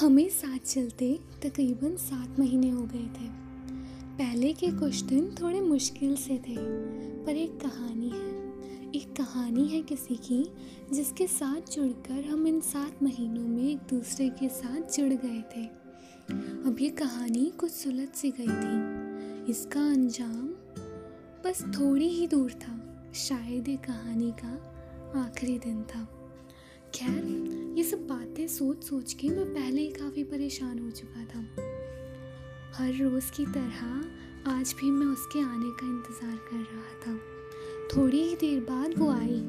हमें साथ चलते तकरीबन सात महीने हो गए थे। पहले के कुछ दिन थोड़े मुश्किल से थे, पर एक कहानी है। एक कहानी है किसी की, जिसके साथ जुड़कर हम इन सात महीनों में एक दूसरे के साथ जुड़ गए थे। अब ये कहानी कुछ सुलझ सी गई थी। इसका अंजाम बस थोड़ी ही दूर था। शायद ये कहानी का आखिरी दिन था। खैर, ये सब बातें सोच सोच के मैं पहले ही काफ़ी परेशान हो चुका था। हर रोज़ की तरह आज भी मैं उसके आने का इंतज़ार कर रहा था। थोड़ी ही देर बाद वो आई।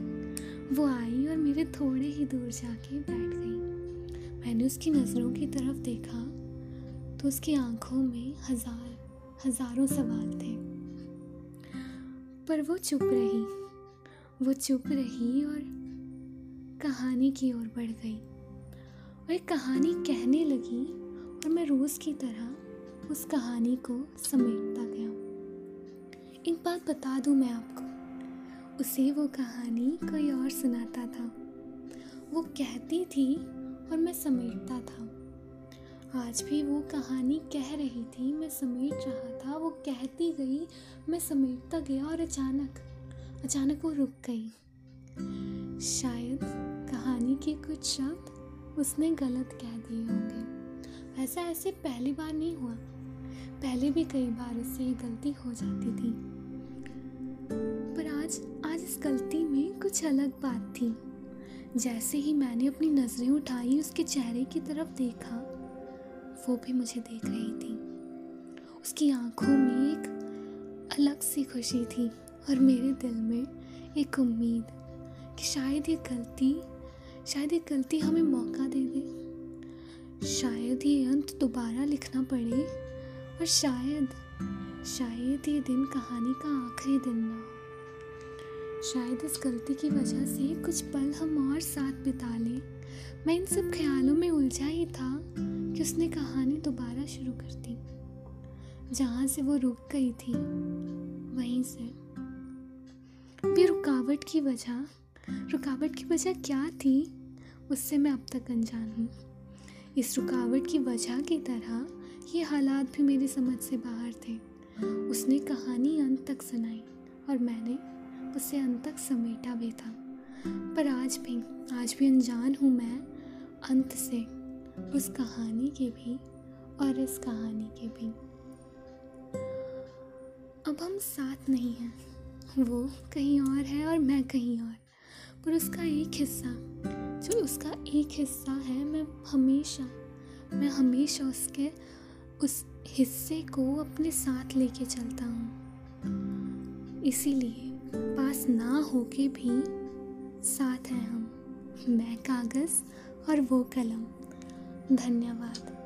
वो आई और मेरे थोड़े ही दूर जाके बैठ गई। मैंने उसकी नज़रों की तरफ़ देखा तो उसकी आँखों में हज़ार, हज़ारों सवाल थे। पर वो चुप रही। वो चुप रही और कहानी की ओर बढ़ गई। और एक कहानी कहने लगी और मैं रोज़ की तरह उस कहानी को समेटता गया। एक बात बता दूँ मैं आपको। उसे वो कहानी कोई और सुनाता था। वो कहती थी और मैं समेटता था। आज भी वो कहानी कह रही थी, मैं समेट रहा था। वो कहती गई, मैं समेटता गया और अचानक अचानक वो रुक गई। शायद के कुछ शब्द उसने गलत कह दिए होंगे। ऐसा ऐसे पहली बार नहीं हुआ। पहले भी कई बार उससे ये गलती हो जाती थी। पर आज आज इस गलती में कुछ अलग बात थी। जैसे ही मैंने अपनी नज़रें उठाई, उसके चेहरे की तरफ़ देखा, वो भी मुझे देख रही थी। उसकी आँखों में एक अलग सी खुशी थी और मेरे दिल में एक उम्मीद कि शायद ये गलती शायद ये गलती हमें मौका दे दे। शायद ये अंत दोबारा लिखना पड़े, और शायद शायद ये दिन कहानी का आखिरी दिन ना हो। शायद इस गलती की वजह से कुछ पल हम और साथ बिता लें। मैं इन सब ख्यालों में उलझा ही था कि उसने कहानी दोबारा शुरू कर दी। जहाँ से वो रुक गई थी, वहीं से। भी रुकावट की वजह, रुकावट की वजह क्या थी? उससे मैं अब तक अनजान हूँ। इस रुकावट की वजह की तरह ये हालात भी मेरी समझ से बाहर थे। उसने कहानी अंत तक सुनाई और मैंने उसे अंत तक समेटा भी था। पर आज भी आज भी अनजान हूँ मैं अंत से, उस कहानी के भी और इस कहानी के भी। अब हम साथ नहीं हैं। वो कहीं और है और मैं कहीं और। पर उसका एक हिस्सा जो उसका एक हिस्सा है, मैं हमेशा मैं हमेशा उसके, उस हिस्से को अपने साथ लेके चलता हूँ। इसीलिए पास ना होके भी साथ हैं हम, मैं कागज़ और वो कलम। धन्यवाद।